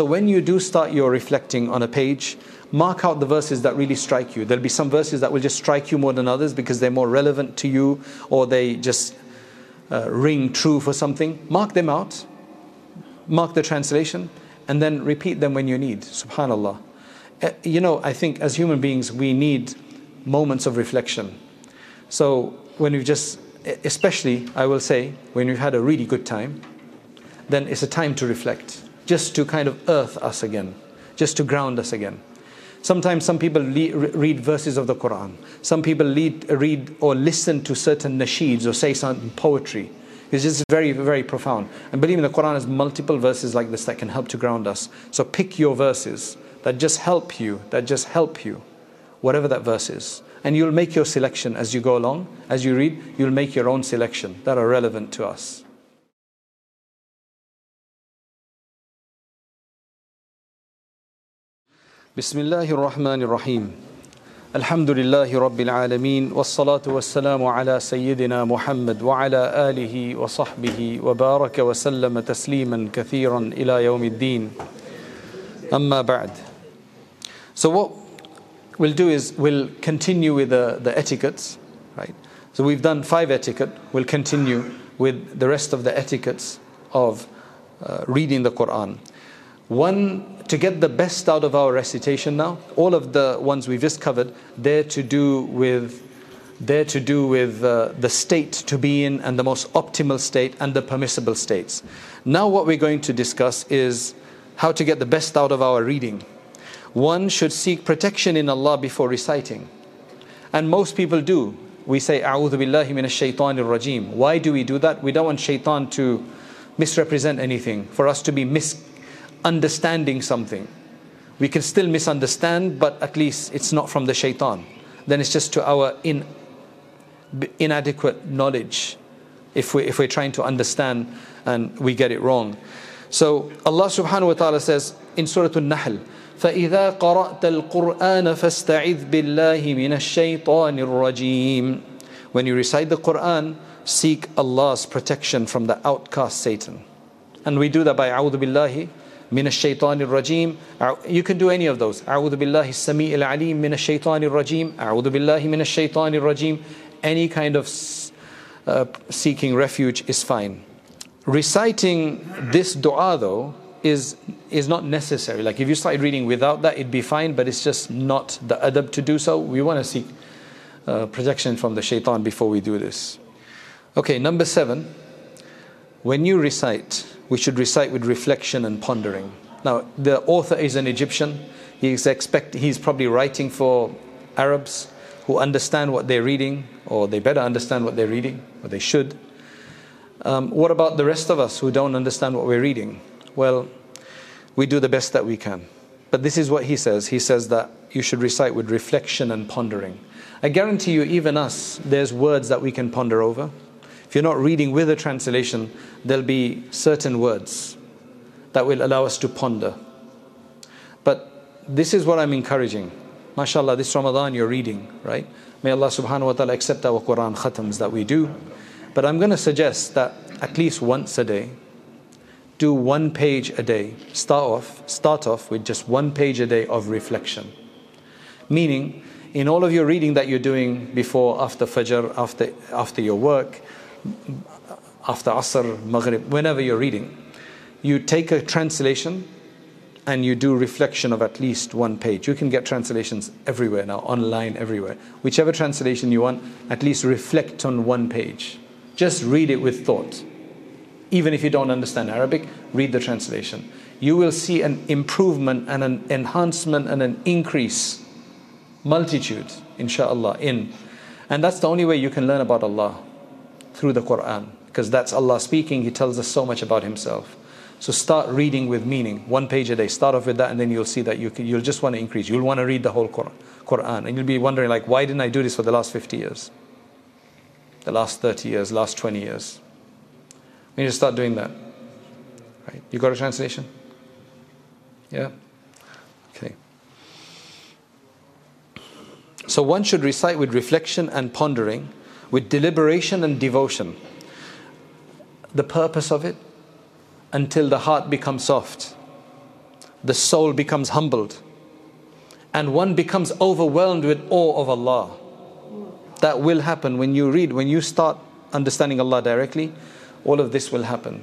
So when you do start your reflecting on a page, mark out the verses that really strike you. There'll be some verses that will just strike you more than others because they're more relevant to you or they just uh, ring true for something. Mark them out, mark the translation, and then repeat them when you need. Subhanallah. Uh, you know, I think as human beings, we need moments of reflection. So when we've just, especially, I will say, when we've had a really good time, then it's a time to reflect, just to kind of earth us again, just to ground us again. Sometimes some people read verses of the Quran. Some people lead, read or listen to certain nasheeds or say some poetry. It's just very, very profound. And believe me, the Quran has multiple verses like this that can help to ground us. So pick your verses that just help you, that just help you, whatever that verse is. And you'll make your selection as you go along. As you read, you'll make your own selection that are relevant to us. بسم الله الرحمن الرحيم الحمد لله رب العالمين والصلاة والسلام على سيدنا محمد وعلى آله وصحبه وبارك وسلم تسليما كثيرا إلى يوم الدين أما بعد So what we'll do is we'll continue with the, the etiquettes right So we've done five etiquette we'll continue with the rest of the etiquettes of uh, reading the Quran One to get the best out of our recitation now, all of the ones we've just covered, they're to do with they're to do with uh, the state to be in and the most optimal state and the permissible states. Now, what we're going to discuss is how to get the best out of our reading. One should seek protection in Allah before reciting. And most people do. We say, A'udhu billahi minash shaitanir rajim. Why do we do that? We don't want shaitan to misrepresent anything, for us to be mis understanding something. We can still misunderstand, but at least it's not from the shaitan. Then it's just to our in, inadequate knowledge if, we, if we're trying to understand and we get it wrong. So Allah subhanahu wa ta'ala says in Surah Al-Nahl, فإذا قرأت القرآن فاستعذ بالله من الشيطان الرجيم When you recite the Quran, seek Allah's protection from the outcast Satan. And we do that by أعوذ بالله من الشيطان الرجيم you can do any of those أعوذ بالله السميع العليم من الشيطان الرجيم أعوذ بالله من الشيطان الرجيم any kind of uh, seeking refuge is fine reciting this dua though is is not necessary like if you start reading without that it'd be fine but it's just not the adab to do so we want to seek uh, protection from the shaitan before we do this okay number 7 when you recite we should recite with reflection and pondering. Now, the author is an Egyptian. He's, expect, he's probably writing for Arabs who understand what they're reading, or they better understand what they're reading, or they should. Um, what about the rest of us who don't understand what we're reading? Well, we do the best that we can. But this is what he says. He says that you should recite with reflection and pondering. I guarantee you, even us, there's words that we can ponder over. If you're not reading with a translation, there'll be certain words that will allow us to ponder. But this is what I'm encouraging. MashaAllah, this Ramadan you're reading, right? May Allah subhanahu wa ta'ala accept our Quran khatams that we do. But I'm going to suggest that at least once a day, do one page a day. Start off, start off with just one page a day of reflection. Meaning, in all of your reading that you're doing before, after Fajr, after, after your work, after Asr, Maghrib, whenever you're reading, you take a translation and you do reflection of at least one page. You can get translations everywhere now, online, everywhere. Whichever translation you want, at least reflect on one page. Just read it with thought. Even if you don't understand Arabic, read the translation. You will see an improvement and an enhancement and an increase, multitude, inshallah, in. And that's the only way you can learn about Allah through the Quran because that's Allah speaking. He tells us so much about Himself. So start reading with meaning, one page a day. Start off with that, and then you'll see that you can, you'll just want to increase. You'll want to read the whole Quran, and you'll be wondering like, why didn't I do this for the last 50 years, the last 30 years, last 20 years? We need to start doing that. Right? You got a translation? Yeah. Okay. So one should recite with reflection and pondering with deliberation and devotion. The purpose of it until the heart becomes soft. the soul becomes humbled and one becomes overwhelmed with awe of Allah. That will happen when you read, when you start understanding Allah directly, all of this will happen.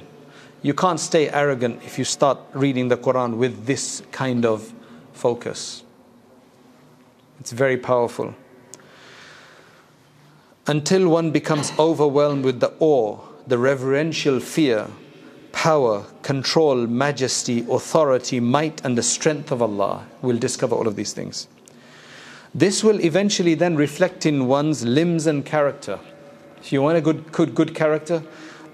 You can't stay arrogant if you start reading the Quran with this kind of focus. It's very powerful. Until one becomes overwhelmed with the awe, the reverential fear, power, control, majesty, authority, might, and the strength of Allah, we'll discover all of these things. This will eventually then reflect in one's limbs and character. If you want a good, good, good character,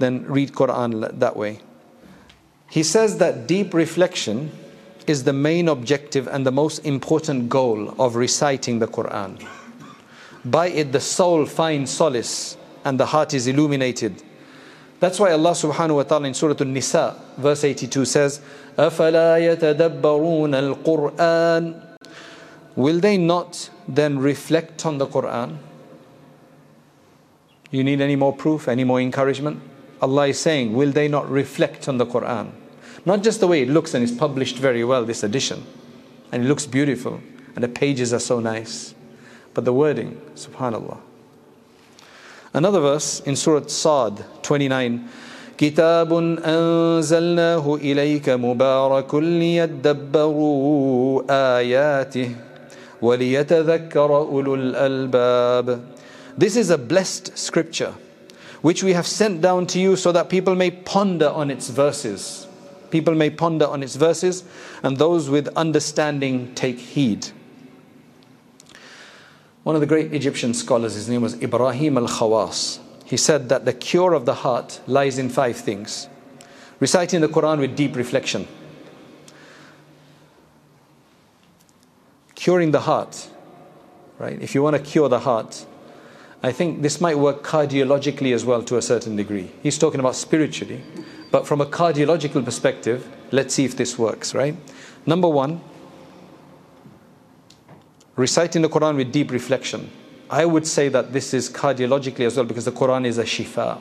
then read Quran that way. He says that deep reflection is the main objective and the most important goal of reciting the Quran. By it, the soul finds solace and the heart is illuminated. That's why Allah subhanahu wa ta'ala in Surah An-Nisa, verse 82 says, أَفَلَا يَتَدَبَّرُونَ الْقُرْآنِ Will they not then reflect on the Quran? You need any more proof, any more encouragement? Allah is saying, will they not reflect on the Quran? Not just the way it looks and is published very well, this edition, and it looks beautiful, and the pages are so nice, but the wording, subhanAllah. Another verse in Surah Sad 29 كتاب أنزلناه إليك مبارك ليدبروا آياته وليتذكر أولو الألباب This is a blessed scripture which we have sent down to you so that people may ponder on its verses. People may ponder on its verses, and those with understanding take heed. One of the great Egyptian scholars, his name was Ibrahim al Khawas, he said that the cure of the heart lies in five things reciting the Quran with deep reflection, curing the heart, right? If you want to cure the heart, I think this might work cardiologically as well to a certain degree. He's talking about spiritually, but from a cardiological perspective, let's see if this works, right? Number one, reciting the Quran with deep reflection. I would say that this is cardiologically as well because the Quran is a shifa.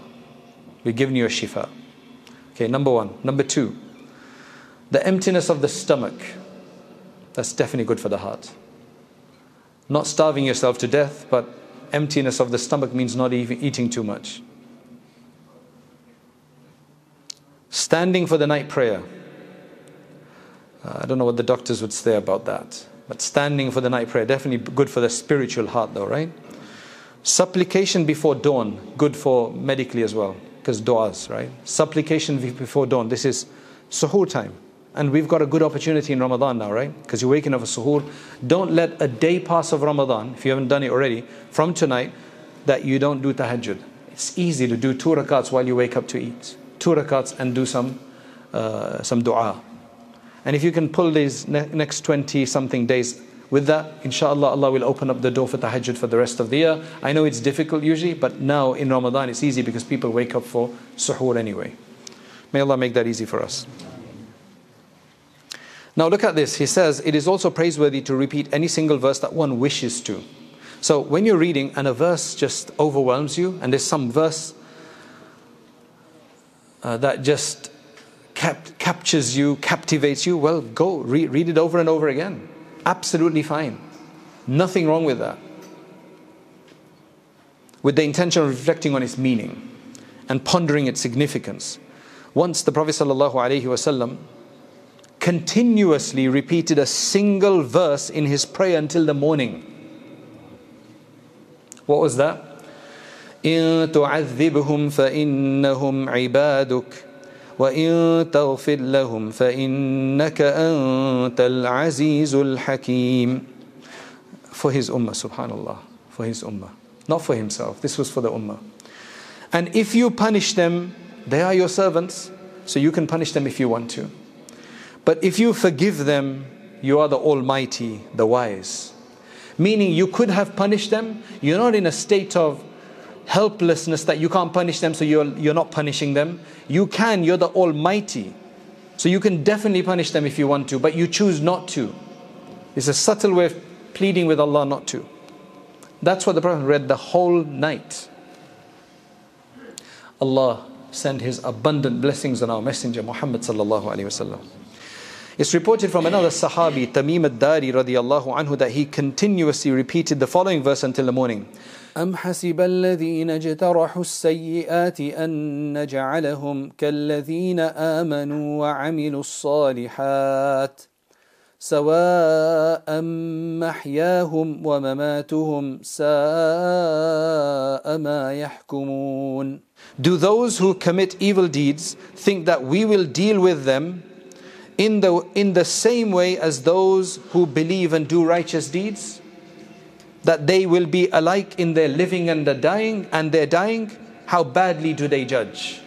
We're giving you a shifa. Okay, number one. Number two, the emptiness of the stomach. That's definitely good for the heart. Not starving yourself to death, but emptiness of the stomach means not even eating too much. Standing for the night prayer. Uh, I don't know what the doctors would say about that. But standing for the night prayer, definitely good for the spiritual heart, though, right? Supplication before dawn, good for medically as well, because du'as, right? Supplication before dawn, this is suhoor time. And we've got a good opportunity in Ramadan now, right? Because you're waking up for suhoor. Don't let a day pass of Ramadan, if you haven't done it already, from tonight, that you don't do tahajjud. It's easy to do two rakats while you wake up to eat. Two rakats and do some, uh, some dua. And if you can pull these ne- next 20 something days with that, inshallah, Allah will open up the door for tahajjud for the rest of the year. I know it's difficult usually, but now in Ramadan it's easy because people wake up for suhoor anyway. May Allah make that easy for us. Now look at this. He says, It is also praiseworthy to repeat any single verse that one wishes to. So when you're reading and a verse just overwhelms you, and there's some verse uh, that just cap- captures you, captivates you, well, go re- read it over and over again. Absolutely fine. Nothing wrong with that. With the intention of reflecting on its meaning and pondering its significance. Once the Prophet sallallahu alaihi wasallam continuously repeated a single verse in his prayer until the morning. What was that? إن تعذبهم فإنهم عبادك وإن تغفر لهم فإنك أنت العزيز الحكيم For his ummah, subhanallah. For his ummah. Not for himself. This was for the ummah. And if you punish them, they are your servants, so you can punish them if you want to. But if you forgive them, you are the Almighty, the wise. Meaning you could have punished them, you're not in a state of helplessness that you can't punish them, so you're, you're not punishing them. You can, you're the Almighty. So you can definitely punish them if you want to, but you choose not to. It's a subtle way of pleading with Allah not to. That's what the Prophet read the whole night. Allah send His abundant blessings on our Messenger Muhammad sallallahu alaihi wasallam. It's reported from another Sahabi, Tamim al-Dari radiallahu anhu, that he continuously repeated the following verse until the morning. أم حسب الذين اجترحوا السيئات أن نجعلهم كالذين آمنوا وعملوا الصالحات سواء محياهم ومماتهم ساء ما يحكمون Do those who commit evil deeds think that we will deal with them in the, in the same way as those who believe and do righteous deeds? That they will be alike in their living and their dying and their dying? How badly do they judge?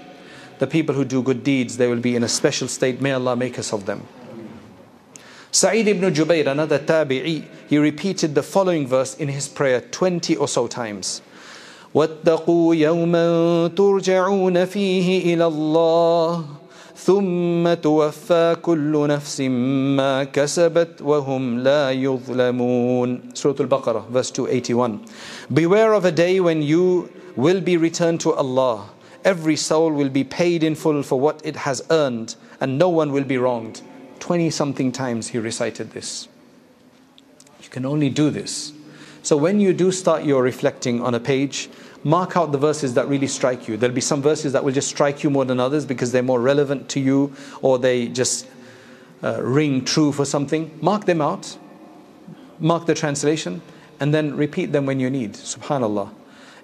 The people who do good deeds, they will be in a special state. May Allah make us of them. Sa'id ibn Jubayr, another tabi'i, he repeated the following verse in his prayer 20 or so times. واتقوا يوما ترجعون فيه إلى الله ثم توفى كل نفس ما كسبت وهم لا يظلمون Surah Al-Baqarah verse 281 Beware of a day when you will be returned to Allah every soul will be paid in full for what it has earned and no one will be wronged 20 something times he recited this you can only do this so when you do start your reflecting on a page mark out the verses that really strike you. There'll be some verses that will just strike you more than others because they're more relevant to you or they just uh, ring true for something. Mark them out, mark the translation, and then repeat them when you need. Subhanallah.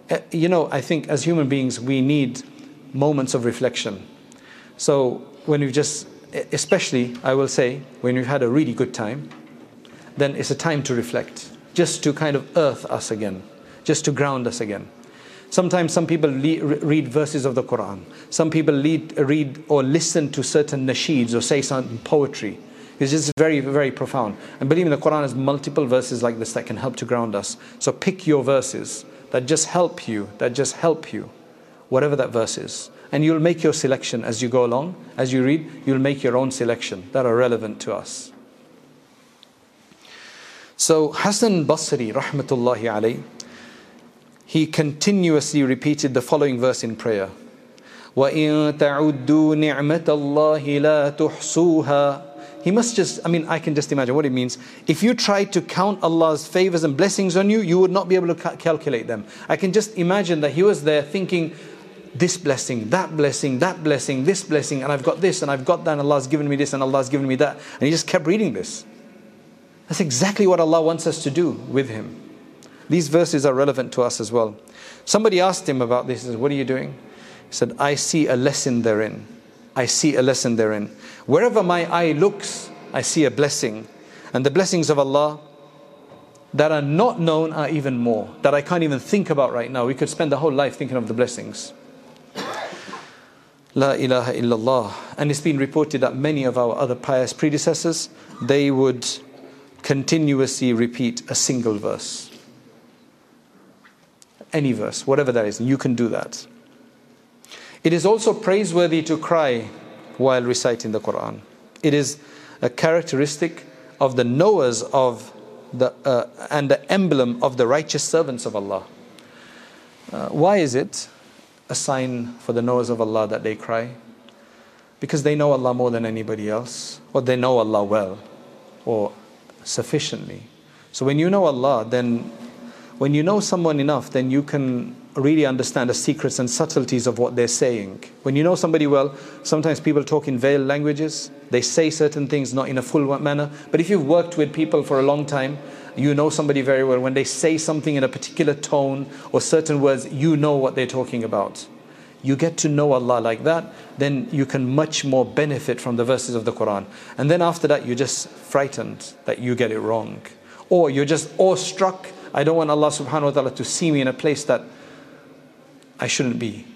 Uh, you know, I think as human beings, we need moments of reflection. So when we've just, especially, I will say, when we've had a really good time, then it's a time to reflect, just to kind of earth us again, just to ground us again. Sometimes some people read verses of the Quran. Some people lead, read or listen to certain nasheeds or say some poetry. It's just very, very profound. And believe me, the Quran has multiple verses like this that can help to ground us. So pick your verses that just help you, that just help you, whatever that verse is. And you'll make your selection as you go along. As you read, you'll make your own selection that are relevant to us. So Hassan Basri, rahmatullahi alayhi, he continuously repeated the following verse in prayer. وَإِن تَعُدُّوا نِعْمَةَ اللَّهِ لَا تُحْصُوهَا He must just, I mean, I can just imagine what it means. If you tried to count Allah's favors and blessings on you, you would not be able to ca- calculate them. I can just imagine that he was there thinking, this blessing, that blessing, that blessing, this blessing, and I've got this, and I've got that, and Allah's given me this, and Allah's given me that. And he just kept reading this. That's exactly what Allah wants us to do with Him. These verses are relevant to us as well. Somebody asked him about this. He said, What are you doing? He said, I see a lesson therein. I see a lesson therein. Wherever my eye looks, I see a blessing. And the blessings of Allah that are not known are even more, that I can't even think about right now. We could spend the whole life thinking of the blessings. La ilaha illallah. And it's been reported that many of our other pious predecessors, they would continuously repeat a single verse any verse, whatever that is, you can do that. It is also praiseworthy to cry while reciting the Quran. It is a characteristic of the knowers of the uh, and the emblem of the righteous servants of Allah. Uh, why is it a sign for the knowers of Allah that they cry? Because they know Allah more than anybody else, or they know Allah well, or sufficiently. So when you know Allah, then when you know someone enough, then you can really understand the secrets and subtleties of what they're saying. When you know somebody well, sometimes people talk in veiled languages. They say certain things not in a full manner. But if you've worked with people for a long time, you know somebody very well. When they say something in a particular tone or certain words, you know what they're talking about. You get to know Allah like that, then you can much more benefit from the verses of the Quran. And then after that, you're just frightened that you get it wrong. Or you're just awestruck I don't want Allah subhanahu wa ta'ala to see me in a place that I shouldn't be,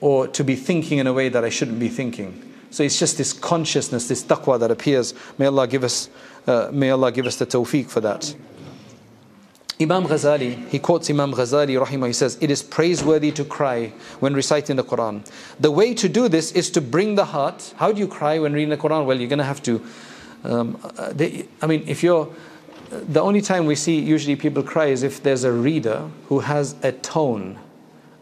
or to be thinking in a way that I shouldn't be thinking. So it's just this consciousness, this taqwa that appears. May Allah give us, uh, may Allah give us the tawfiq for that. Imam Ghazali, he quotes Imam Ghazali, rahimah, he says, It is praiseworthy to cry when reciting the Quran. The way to do this is to bring the heart. How do you cry when reading the Quran? Well, you're going to have to. Um, uh, they, I mean, if you're the only time we see usually people cry is if there's a reader who has a tone,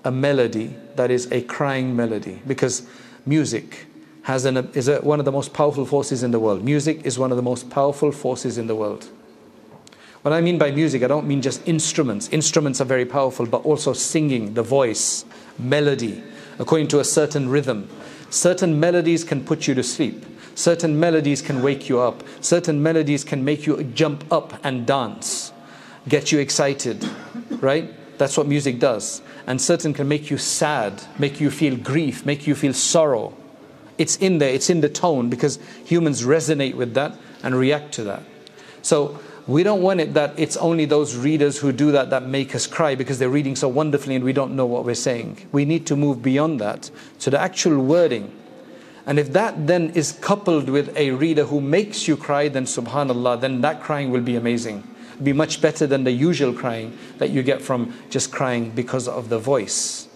a melody that is a crying melody. Because music has an, is a, one of the most powerful forces in the world. Music is one of the most powerful forces in the world. What I mean by music, I don't mean just instruments. Instruments are very powerful, but also singing, the voice, melody, according to a certain rhythm. Certain melodies can put you to sleep. Certain melodies can wake you up. Certain melodies can make you jump up and dance, get you excited, right? That's what music does. And certain can make you sad, make you feel grief, make you feel sorrow. It's in there, it's in the tone because humans resonate with that and react to that. So we don't want it that it's only those readers who do that that make us cry because they're reading so wonderfully and we don't know what we're saying. We need to move beyond that to the actual wording. And if that then is coupled with a reader who makes you cry, then subhanAllah, then that crying will be amazing. Be much better than the usual crying that you get from just crying because of the voice.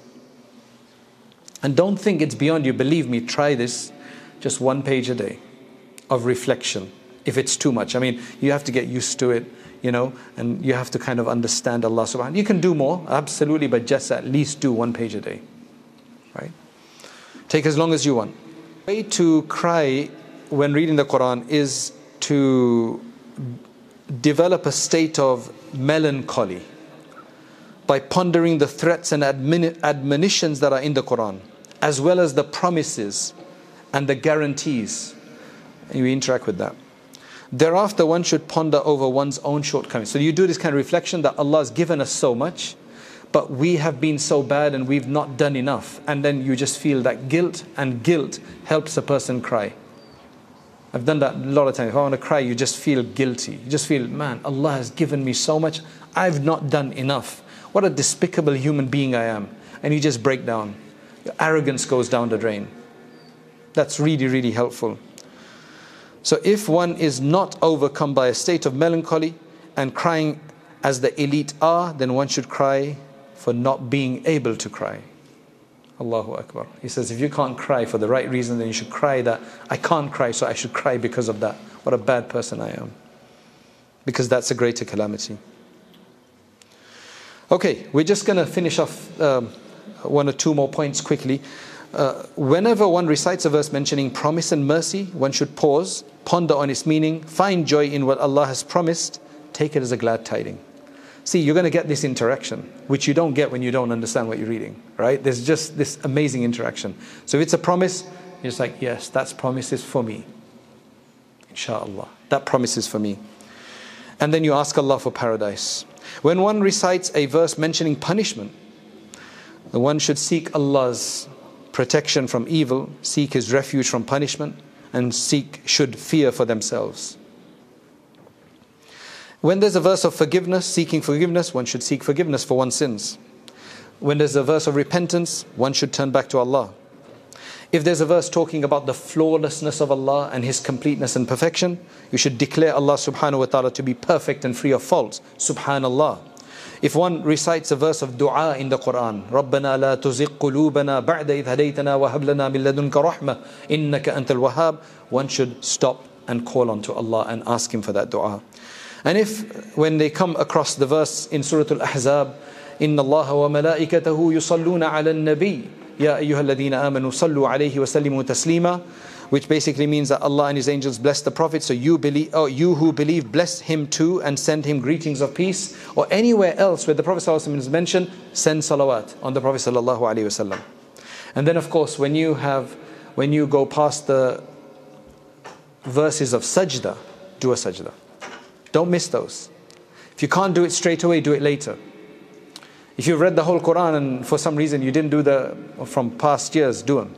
And don't think it's beyond you. Believe me, try this just one page a day of reflection if it's too much. I mean, you have to get used to it, you know, and you have to kind of understand Allah subhanahu You can do more, absolutely, but just at least do one page a day. Right? Take as long as you want. Way to cry when reading the Quran is to develop a state of melancholy by pondering the threats and admoni- admonitions that are in the Quran as well as the promises and the guarantees. And you interact with that. Thereafter, one should ponder over one's own shortcomings. So you do this kind of reflection that Allah has given us so much, but we have been so bad and we've not done enough. And then you just feel that guilt, and guilt helps a person cry. I've done that a lot of times. If I want to cry, you just feel guilty. You just feel, man, Allah has given me so much. I've not done enough. What a despicable human being I am. And you just break down. Your arrogance goes down the drain. That's really, really helpful. So, if one is not overcome by a state of melancholy and crying as the elite are, then one should cry for not being able to cry. Allahu Akbar. He says, if you can't cry for the right reason, then you should cry that I can't cry, so I should cry because of that. What a bad person I am. Because that's a greater calamity. Okay, we're just going to finish off um, one or two more points quickly. Uh, whenever one recites a verse mentioning promise and mercy, one should pause, ponder on its meaning, find joy in what Allah has promised, take it as a glad tiding. See, you're going to get this interaction, which you don't get when you don't understand what you're reading, right? There's just this amazing interaction. So if it's a promise, you're just like, yes, that's promises for me. Inshallah. That promise is for me. And then you ask Allah for paradise. When one recites a verse mentioning punishment, one should seek Allah's protection from evil, seek his refuge from punishment, and seek should fear for themselves. When there's a verse of forgiveness, seeking forgiveness, one should seek forgiveness for one's sins. When there's a verse of repentance, one should turn back to Allah. If there's a verse talking about the flawlessness of Allah and His completeness and perfection, you should declare Allah subhanahu wa ta'ala to be perfect and free of faults. Subhanallah. If one recites a verse of dua in the Quran, رَبَّنَا لَا تُزِغْ قُلُوبَنَا بَعْدَ إِذْ هَدَيْتَنَا وَهَبْ لَنَا مِن لَدُنْكَ رَحْمَةً إِنَّكَ أَنْتَ الْوَهَّابُ One should stop and call on to Allah and ask Him for that dua. And if, when they come across the verse in Surah Al-Ahzab, إِنَّ اللَّهَ وَمَلَائِكَتَهُ يُصَلُّونَ عَلَى النَّبِيِّ يَا أَيُّهَا الَّذِينَ آمَنُوا صَلُّوا عَلَيْهِ وَسَلِّمُوا تَسْلِيمًا which basically means that Allah and His angels bless the Prophet. So you believe, oh, you who believe, bless him too and send him greetings of peace. Or anywhere else where the Prophet ﷺ is mentioned, send salawat on the Prophet ﷺ. And then, of course, when you have, when you go past the verses of sajda, do a sajda. Don't miss those. If you can't do it straight away, do it later. If you've read the whole Quran and for some reason you didn't do the from past years, do them.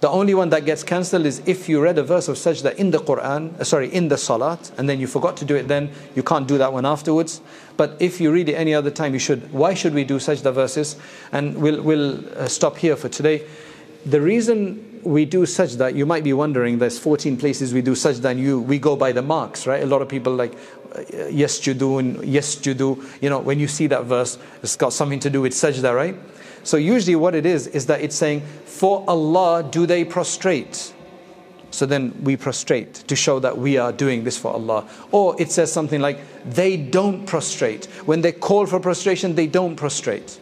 The only one that gets cancelled is if you read a verse of sajda in the Quran, uh, sorry, in the salat, and then you forgot to do it then, you can't do that one afterwards. But if you read it any other time, you should. Why should we do sajda verses? And we'll, we'll uh, stop here for today. The reason we do sajda, you might be wondering, there's 14 places we do sajda and you, we go by the marks, right? A lot of people like, uh, yes, do, and yes, do. You know, when you see that verse, it's got something to do with sajda, right? So usually what it is, is that it's saying, for Allah do they prostrate? So then we prostrate to show that we are doing this for Allah. Or it says something like, they don't prostrate. When they call for prostration, they don't prostrate.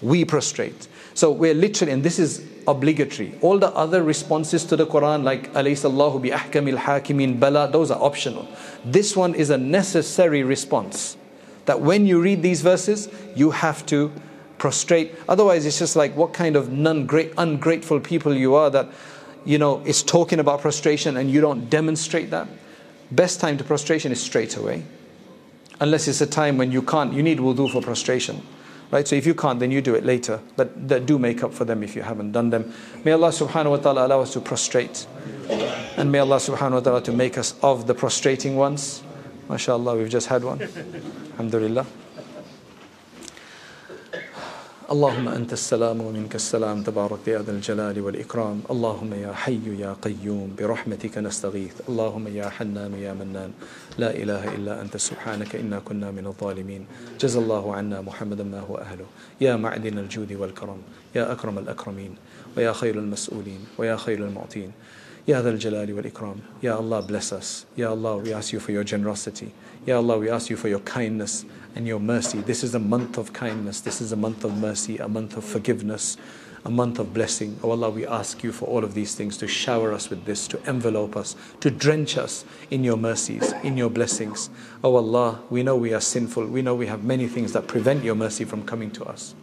We prostrate. So we're literally, and this is obligatory. All the other responses to the Quran, like alaysa Allahu bi ahkamil hakimin bala, those are optional. This one is a necessary response. That when you read these verses, you have to prostrate. Otherwise, it's just like what kind of ungrateful people you are that you know is talking about prostration and you don't demonstrate that. Best time to prostration is straight away. Unless it's a time when you can't, you need wudu for prostration. Right? So if you can't, then you do it later. But do make up for them if you haven't done them. May Allah subhanahu wa ta'ala allow us to prostrate. And may Allah subhanahu wa ta'ala to make us of the prostrating ones. MashaAllah, we've just had one. Alhamdulillah. اللهم أنت السلام ومنك السلام تبارك يا ذا الجلال والإكرام اللهم يا حي يا قيوم برحمتك نستغيث اللهم يا حنان يا منان لا إله إلا أنت سبحانك إنا كنا من الظالمين جزا الله عنا محمدا ما هو أهله يا معدن الجود والكرم يا أكرم الأكرمين ويا خير المسؤولين ويا خير المعطين Dhal Jalali wal Ikram. Ya Allah, bless us. Ya Allah, we ask you for your generosity. Ya Allah, we ask you for your kindness and your mercy. This is a month of kindness. This is a month of mercy, a month of forgiveness, a month of blessing. Oh Allah, we ask you for all of these things to shower us with this, to envelope us, to drench us in your mercies, in your blessings. Oh Allah, we know we are sinful. We know we have many things that prevent your mercy from coming to us.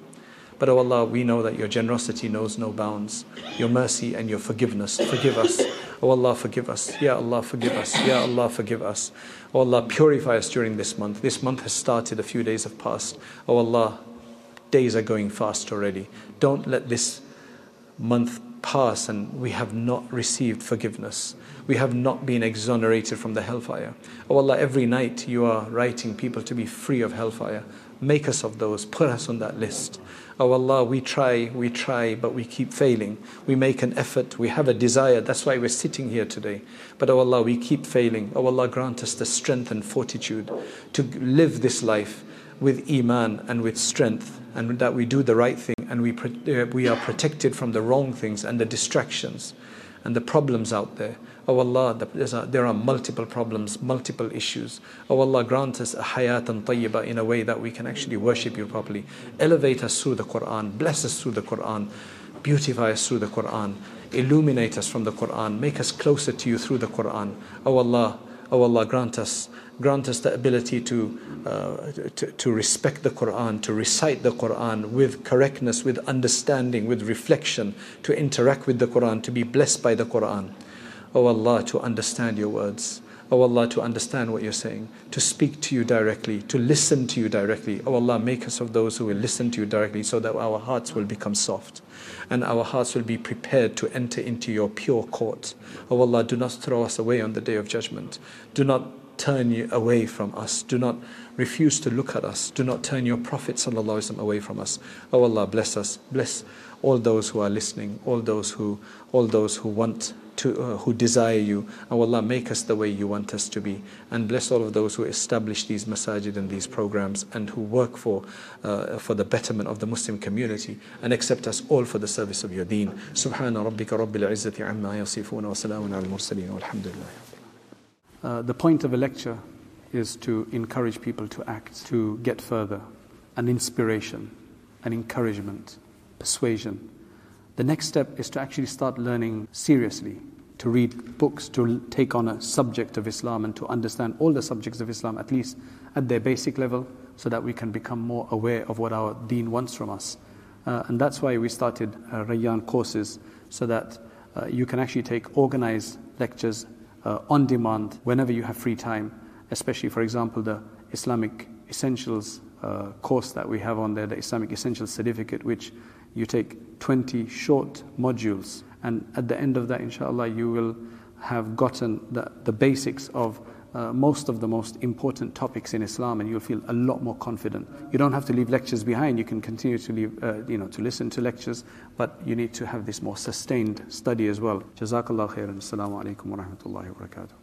But oh Allah, we know that your generosity knows no bounds. Your mercy and your forgiveness. Forgive us. Oh Allah, forgive us. Ya Allah, forgive us. Ya Allah, forgive us. Oh Allah, purify us during this month. This month has started, a few days have passed. Oh Allah, days are going fast already. Don't let this month pass and we have not received forgiveness. We have not been exonerated from the hellfire. Oh Allah, every night you are writing people to be free of hellfire. Make us of those. Put us on that list. Oh Allah, we try, we try, but we keep failing. We make an effort, we have a desire. That's why we're sitting here today. But oh Allah, we keep failing. Oh Allah, grant us the strength and fortitude to live this life with iman and with strength, and that we do the right thing and we, uh, we are protected from the wrong things and the distractions and the problems out there. Oh Allah, there are multiple problems, multiple issues. Oh Allah, grant us a hayat and tayyiba in a way that we can actually worship you properly. Elevate us through the Quran, bless us through the Quran, beautify us through the Quran, illuminate us from the Quran, make us closer to you through the Quran. Oh Allah, oh Allah, grant us grant us the ability to, uh, to, to, respect the Quran, to recite the Quran with correctness, with understanding, with reflection, to interact with the Quran, to be blessed by the Quran. Oh Allah, to understand your words. Oh Allah, to understand what you're saying, to speak to you directly, to listen to you directly. Oh Allah, make us of those who will listen to you directly so that our hearts will become soft and our hearts will be prepared to enter into your pure court. Oh Allah, do not throw us away on the day of judgment. Do not turn you away from us. Do not refuse to look at us. Do not turn your Prophet ﷺ away from us. Oh Allah, bless us. Bless all those who are listening, all those who, all those who want to, uh, who desire you. Oh Allah, make us the way you want us to be. And bless all of those who establish these masajid and these programs and who work for, uh, for the betterment of the Muslim community. And accept us all for the service of your deen. Subhana rabbika rabbil izzati amma yasifuna wa salamun al mursaleen walhamdulillah. Uh, the point of a lecture is to encourage people to act, to get further, an inspiration, an encouragement, persuasion. The next step is to actually start learning seriously, to read books, to take on a subject of Islam and to understand all the subjects of Islam, at least at their basic level, so that we can become more aware of what our deen wants from us. Uh, and that's why we started uh, Rayyan courses, so that uh, you can actually take organized lectures uh, on demand whenever you have free time, especially, for example, the Islamic Essentials uh, course that we have on there, the Islamic Essentials Certificate, which you take 20 short modules. And at the end of that, inshallah, you will have gotten the, the basics of uh, most of the most important topics in Islam, and you'll feel a lot more confident. You don't have to leave lectures behind. You can continue to leave, uh, you know, to listen to lectures, but you need to have this more sustained study as well. Jazakallah khairan. Assalamu alaikum wa rahmatullahi wa barakatuh.